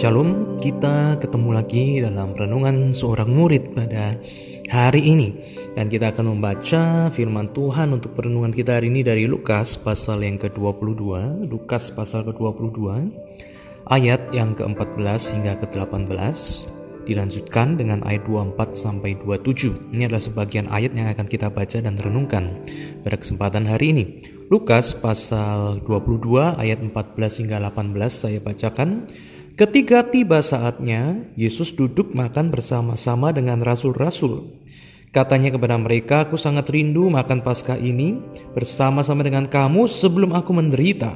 Shalom, kita ketemu lagi dalam renungan seorang murid pada hari ini. Dan kita akan membaca firman Tuhan untuk renungan kita hari ini dari Lukas pasal yang ke-22 Lukas pasal ke-22 Ayat yang ke-14 hingga ke-18 Dilanjutkan dengan ayat 24 sampai 27 Ini adalah sebagian ayat yang akan kita baca dan renungkan pada kesempatan hari ini. Lukas pasal 22 ayat 14 hingga 18 saya bacakan Ketika tiba saatnya, Yesus duduk makan bersama-sama dengan rasul-rasul. Katanya kepada mereka, "Aku sangat rindu makan Paskah ini bersama-sama dengan kamu sebelum aku menderita.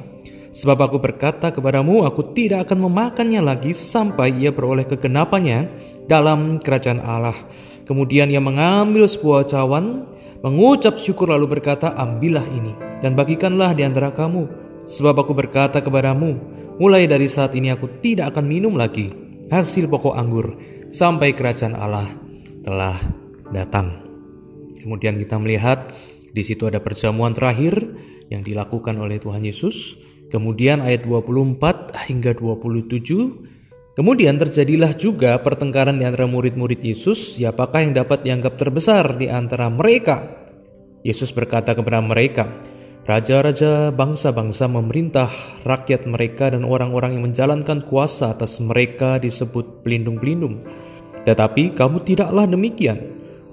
Sebab aku berkata kepadamu, aku tidak akan memakannya lagi sampai ia beroleh kegenapannya dalam kerajaan Allah." Kemudian ia mengambil sebuah cawan, mengucap syukur lalu berkata, "Ambillah ini dan bagikanlah di antara kamu, sebab aku berkata kepadamu, Mulai dari saat ini aku tidak akan minum lagi hasil pokok anggur sampai kerajaan Allah telah datang. Kemudian kita melihat di situ ada perjamuan terakhir yang dilakukan oleh Tuhan Yesus. Kemudian ayat 24 hingga 27 Kemudian terjadilah juga pertengkaran di antara murid-murid Yesus, siapakah yang dapat dianggap terbesar di antara mereka? Yesus berkata kepada mereka, Raja-raja bangsa-bangsa memerintah rakyat mereka dan orang-orang yang menjalankan kuasa atas mereka disebut pelindung-pelindung. Tetapi kamu tidaklah demikian,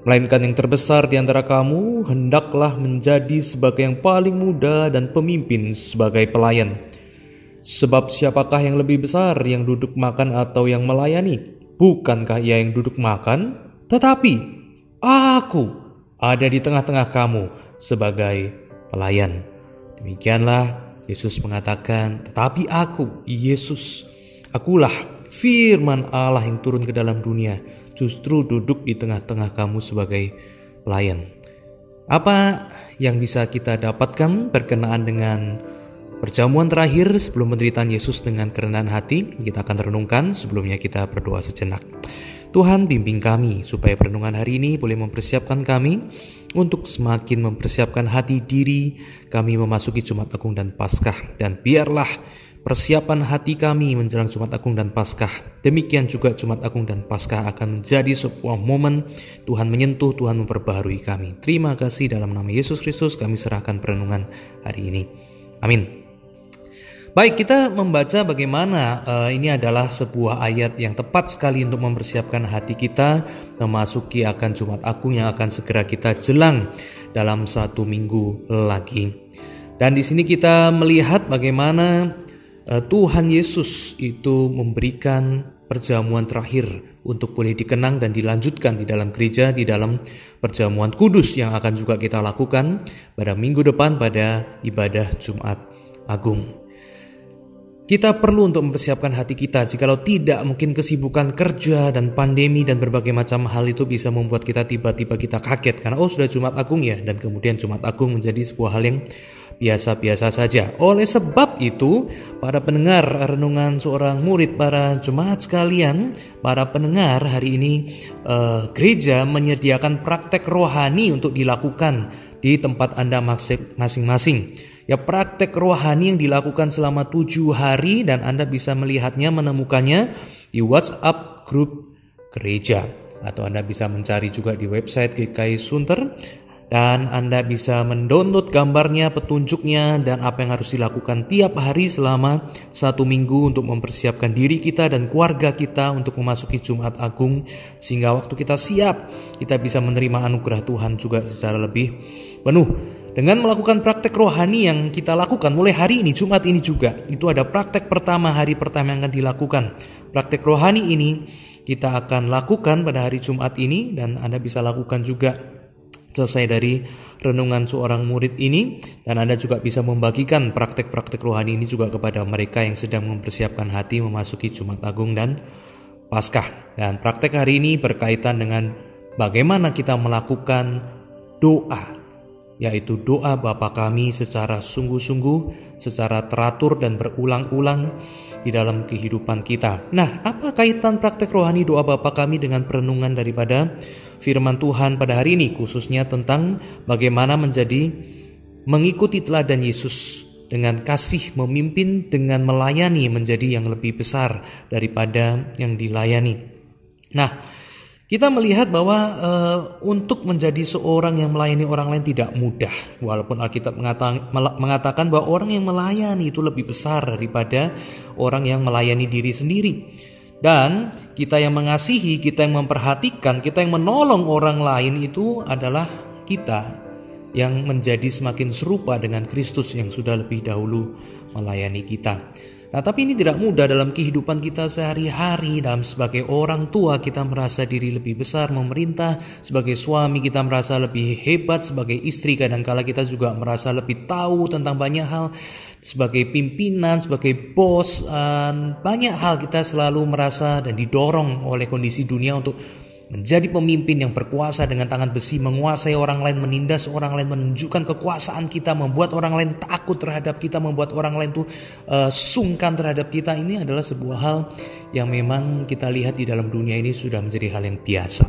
melainkan yang terbesar di antara kamu hendaklah menjadi sebagai yang paling muda dan pemimpin sebagai pelayan. Sebab siapakah yang lebih besar yang duduk makan atau yang melayani? Bukankah ia yang duduk makan? Tetapi aku ada di tengah-tengah kamu sebagai pelayan. Demikianlah Yesus mengatakan, "Tetapi aku, Yesus, akulah firman Allah yang turun ke dalam dunia, justru duduk di tengah-tengah kamu sebagai pelayan." Apa yang bisa kita dapatkan berkenaan dengan perjamuan terakhir sebelum penderitaan Yesus dengan kerendahan hati? Kita akan renungkan sebelumnya kita berdoa sejenak. Tuhan bimbing kami supaya perenungan hari ini boleh mempersiapkan kami untuk semakin mempersiapkan hati diri kami memasuki Jumat Agung dan Paskah. Dan biarlah persiapan hati kami menjelang Jumat Agung dan Paskah. Demikian juga Jumat Agung dan Paskah akan menjadi sebuah momen Tuhan menyentuh Tuhan memperbaharui kami. Terima kasih dalam nama Yesus Kristus kami serahkan perenungan hari ini. Amin Baik, kita membaca bagaimana uh, ini adalah sebuah ayat yang tepat sekali untuk mempersiapkan hati kita memasuki akan Jumat Agung yang akan segera kita jelang dalam satu minggu lagi. Dan di sini kita melihat bagaimana uh, Tuhan Yesus itu memberikan perjamuan terakhir untuk boleh dikenang dan dilanjutkan di dalam gereja di dalam perjamuan kudus yang akan juga kita lakukan pada minggu depan pada ibadah Jumat Agung. Kita perlu untuk mempersiapkan hati kita. Jikalau tidak, mungkin kesibukan kerja dan pandemi dan berbagai macam hal itu bisa membuat kita tiba-tiba kita kaget karena oh sudah Jumat Agung ya dan kemudian Jumat Agung menjadi sebuah hal yang biasa-biasa saja. Oleh sebab itu, para pendengar renungan seorang murid para jemaat sekalian, para pendengar hari ini uh, gereja menyediakan praktek rohani untuk dilakukan di tempat Anda masing-masing ya praktek rohani yang dilakukan selama tujuh hari dan Anda bisa melihatnya menemukannya di WhatsApp grup gereja. Atau Anda bisa mencari juga di website GKI Sunter. Dan Anda bisa mendownload gambarnya, petunjuknya, dan apa yang harus dilakukan tiap hari selama satu minggu untuk mempersiapkan diri kita dan keluarga kita untuk memasuki Jumat Agung. Sehingga waktu kita siap kita bisa menerima anugerah Tuhan juga secara lebih penuh. Dengan melakukan praktek rohani yang kita lakukan mulai hari ini, Jumat ini juga, itu ada praktek pertama hari pertama yang akan dilakukan. Praktek rohani ini kita akan lakukan pada hari Jumat ini dan Anda bisa lakukan juga selesai dari renungan seorang murid ini dan Anda juga bisa membagikan praktek-praktek rohani ini juga kepada mereka yang sedang mempersiapkan hati memasuki Jumat Agung dan Paskah. Dan praktek hari ini berkaitan dengan bagaimana kita melakukan doa yaitu doa Bapa kami secara sungguh-sungguh, secara teratur dan berulang-ulang di dalam kehidupan kita. Nah, apa kaitan praktek rohani doa Bapa kami dengan perenungan daripada firman Tuhan pada hari ini, khususnya tentang bagaimana menjadi mengikuti teladan Yesus dengan kasih memimpin dengan melayani menjadi yang lebih besar daripada yang dilayani. Nah, kita melihat bahwa uh, untuk menjadi seorang yang melayani orang lain tidak mudah. Walaupun Alkitab mengatakan bahwa orang yang melayani itu lebih besar daripada orang yang melayani diri sendiri. Dan kita yang mengasihi, kita yang memperhatikan, kita yang menolong orang lain itu adalah kita yang menjadi semakin serupa dengan Kristus yang sudah lebih dahulu melayani kita. Nah, tapi ini tidak mudah dalam kehidupan kita sehari-hari. Dalam sebagai orang tua kita merasa diri lebih besar memerintah, sebagai suami kita merasa lebih hebat, sebagai istri kadangkala kita juga merasa lebih tahu tentang banyak hal. Sebagai pimpinan, sebagai bos, banyak hal kita selalu merasa dan didorong oleh kondisi dunia untuk menjadi pemimpin yang berkuasa dengan tangan besi, menguasai orang lain, menindas orang lain, menunjukkan kekuasaan kita, membuat orang lain takut terhadap kita, membuat orang lain tuh uh, sungkan terhadap kita. Ini adalah sebuah hal yang memang kita lihat di dalam dunia ini sudah menjadi hal yang biasa.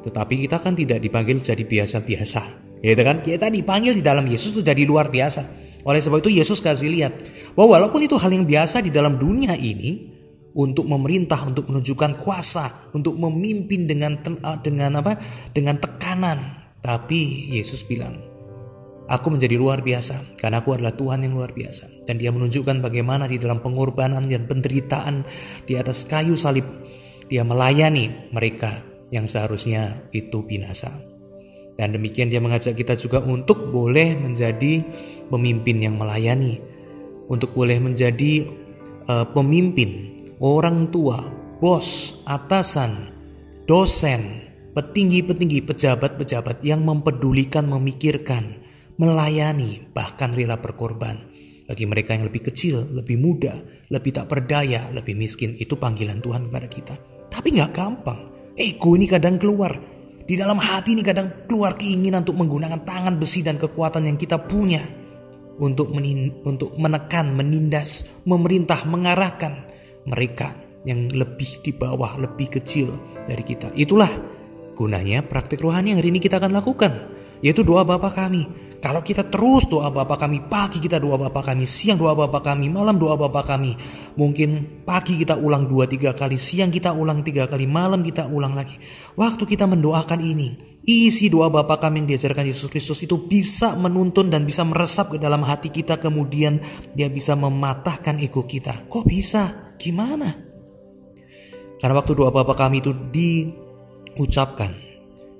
Tetapi kita kan tidak dipanggil jadi biasa-biasa, gitu kan? Kita dipanggil di dalam Yesus itu jadi luar biasa. Oleh sebab itu Yesus kasih lihat bahwa walaupun itu hal yang biasa di dalam dunia ini, untuk memerintah, untuk menunjukkan kuasa, untuk memimpin dengan ah, dengan apa? Dengan tekanan. Tapi Yesus bilang, Aku menjadi luar biasa karena aku adalah Tuhan yang luar biasa. Dan dia menunjukkan bagaimana di dalam pengorbanan dan penderitaan di atas kayu salib dia melayani mereka yang seharusnya itu binasa. Dan demikian dia mengajak kita juga untuk boleh menjadi pemimpin yang melayani, untuk boleh menjadi uh, pemimpin orang tua, bos, atasan, dosen, petinggi-petinggi, pejabat-pejabat yang mempedulikan, memikirkan, melayani, bahkan rela berkorban. Bagi mereka yang lebih kecil, lebih muda, lebih tak berdaya, lebih miskin, itu panggilan Tuhan kepada kita. Tapi nggak gampang. Ego ini kadang keluar. Di dalam hati ini kadang keluar keinginan untuk menggunakan tangan besi dan kekuatan yang kita punya untuk menin, untuk menekan, menindas, memerintah, mengarahkan mereka yang lebih di bawah, lebih kecil dari kita. Itulah gunanya praktik rohani yang hari ini kita akan lakukan, yaitu doa Bapa kami. Kalau kita terus doa Bapa kami, pagi kita doa Bapa kami, siang doa Bapa kami, malam doa Bapa kami. Mungkin pagi kita ulang dua tiga kali, siang kita ulang tiga kali, malam kita ulang lagi. Waktu kita mendoakan ini, isi doa Bapa kami yang diajarkan Yesus Kristus itu bisa menuntun dan bisa meresap ke dalam hati kita kemudian dia bisa mematahkan ego kita. Kok bisa? Gimana? Karena waktu doa Bapa kami itu diucapkan,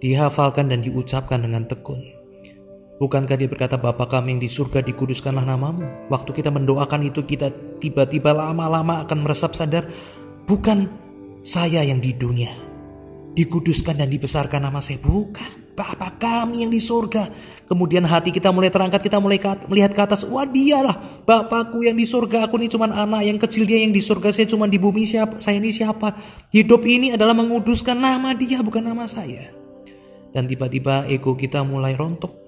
dihafalkan dan diucapkan dengan tekun. Bukankah dia berkata Bapa kami yang di surga dikuduskanlah namamu. Waktu kita mendoakan itu kita tiba-tiba lama-lama akan meresap sadar bukan saya yang di dunia. Dikuduskan dan dibesarkan nama saya. Bukan. Bapa kami yang di surga Kemudian hati kita mulai terangkat, kita mulai melihat ke atas. Wah dialah Bapakku yang di surga, aku ini cuma anak yang kecil dia yang di surga, saya cuma di bumi siapa, saya ini siapa. Hidup ini adalah menguduskan nama dia bukan nama saya. Dan tiba-tiba ego kita mulai rontok.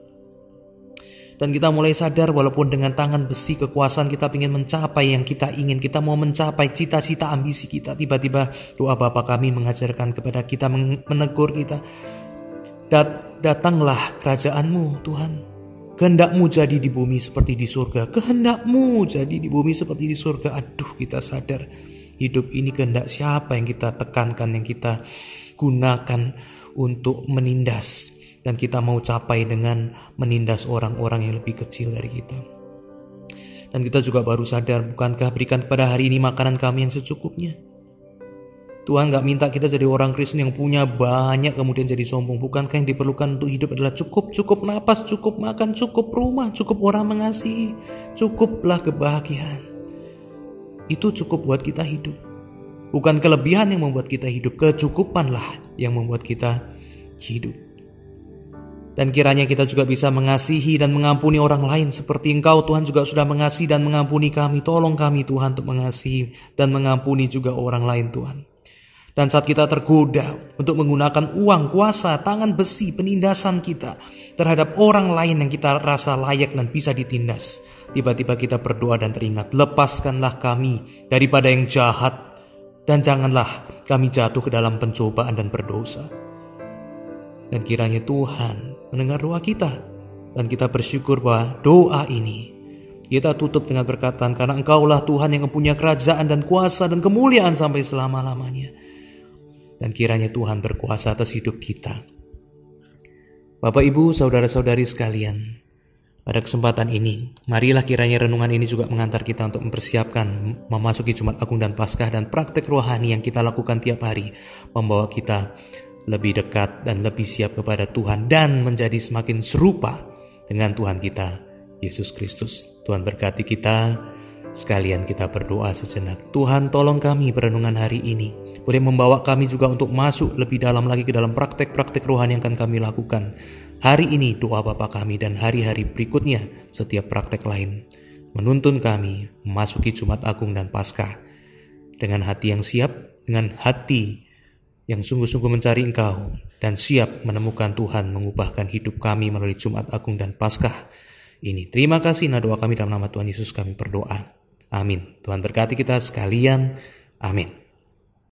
Dan kita mulai sadar walaupun dengan tangan besi kekuasaan kita ingin mencapai yang kita ingin. Kita mau mencapai cita-cita ambisi kita. Tiba-tiba doa Bapa kami mengajarkan kepada kita, menegur kita. Dat datanglah kerajaanmu Tuhan. Kehendakmu jadi di bumi seperti di surga. Kehendakmu jadi di bumi seperti di surga. Aduh kita sadar hidup ini kehendak siapa yang kita tekankan, yang kita gunakan untuk menindas. Dan kita mau capai dengan menindas orang-orang yang lebih kecil dari kita. Dan kita juga baru sadar, bukankah berikan kepada hari ini makanan kami yang secukupnya? Tuhan gak minta kita jadi orang Kristen yang punya banyak kemudian jadi sombong. Bukankah yang diperlukan untuk hidup adalah cukup, cukup napas, cukup makan, cukup rumah, cukup orang mengasihi, cukuplah kebahagiaan. Itu cukup buat kita hidup. Bukan kelebihan yang membuat kita hidup, kecukupanlah yang membuat kita hidup. Dan kiranya kita juga bisa mengasihi dan mengampuni orang lain seperti Engkau Tuhan juga sudah mengasihi dan mengampuni kami. Tolong kami Tuhan untuk mengasihi dan mengampuni juga orang lain Tuhan. Dan saat kita tergoda untuk menggunakan uang, kuasa, tangan besi, penindasan kita terhadap orang lain yang kita rasa layak dan bisa ditindas. Tiba-tiba kita berdoa dan teringat, lepaskanlah kami daripada yang jahat. Dan janganlah kami jatuh ke dalam pencobaan dan berdosa. Dan kiranya Tuhan mendengar doa kita. Dan kita bersyukur bahwa doa ini Kita tutup dengan perkataan karena Engkaulah Tuhan yang mempunyai kerajaan dan kuasa dan kemuliaan sampai selama-lamanya. Dan kiranya Tuhan berkuasa atas hidup kita. Bapak, Ibu, saudara-saudari sekalian, pada kesempatan ini, marilah kiranya renungan ini juga mengantar kita untuk mempersiapkan memasuki Jumat Agung dan Paskah dan praktek rohani yang kita lakukan tiap hari membawa kita lebih dekat dan lebih siap kepada Tuhan dan menjadi semakin serupa dengan Tuhan kita, Yesus Kristus. Tuhan berkati kita, sekalian kita berdoa sejenak. Tuhan tolong kami perenungan hari ini boleh membawa kami juga untuk masuk lebih dalam lagi ke dalam praktek-praktek rohani yang akan kami lakukan. Hari ini doa Bapa kami dan hari-hari berikutnya setiap praktek lain. Menuntun kami memasuki Jumat Agung dan Paskah dengan hati yang siap, dengan hati yang sungguh-sungguh mencari Engkau dan siap menemukan Tuhan mengubahkan hidup kami melalui Jumat Agung dan Paskah ini. Terima kasih nah doa kami dalam nama Tuhan Yesus kami berdoa. Amin. Tuhan berkati kita sekalian. Amin.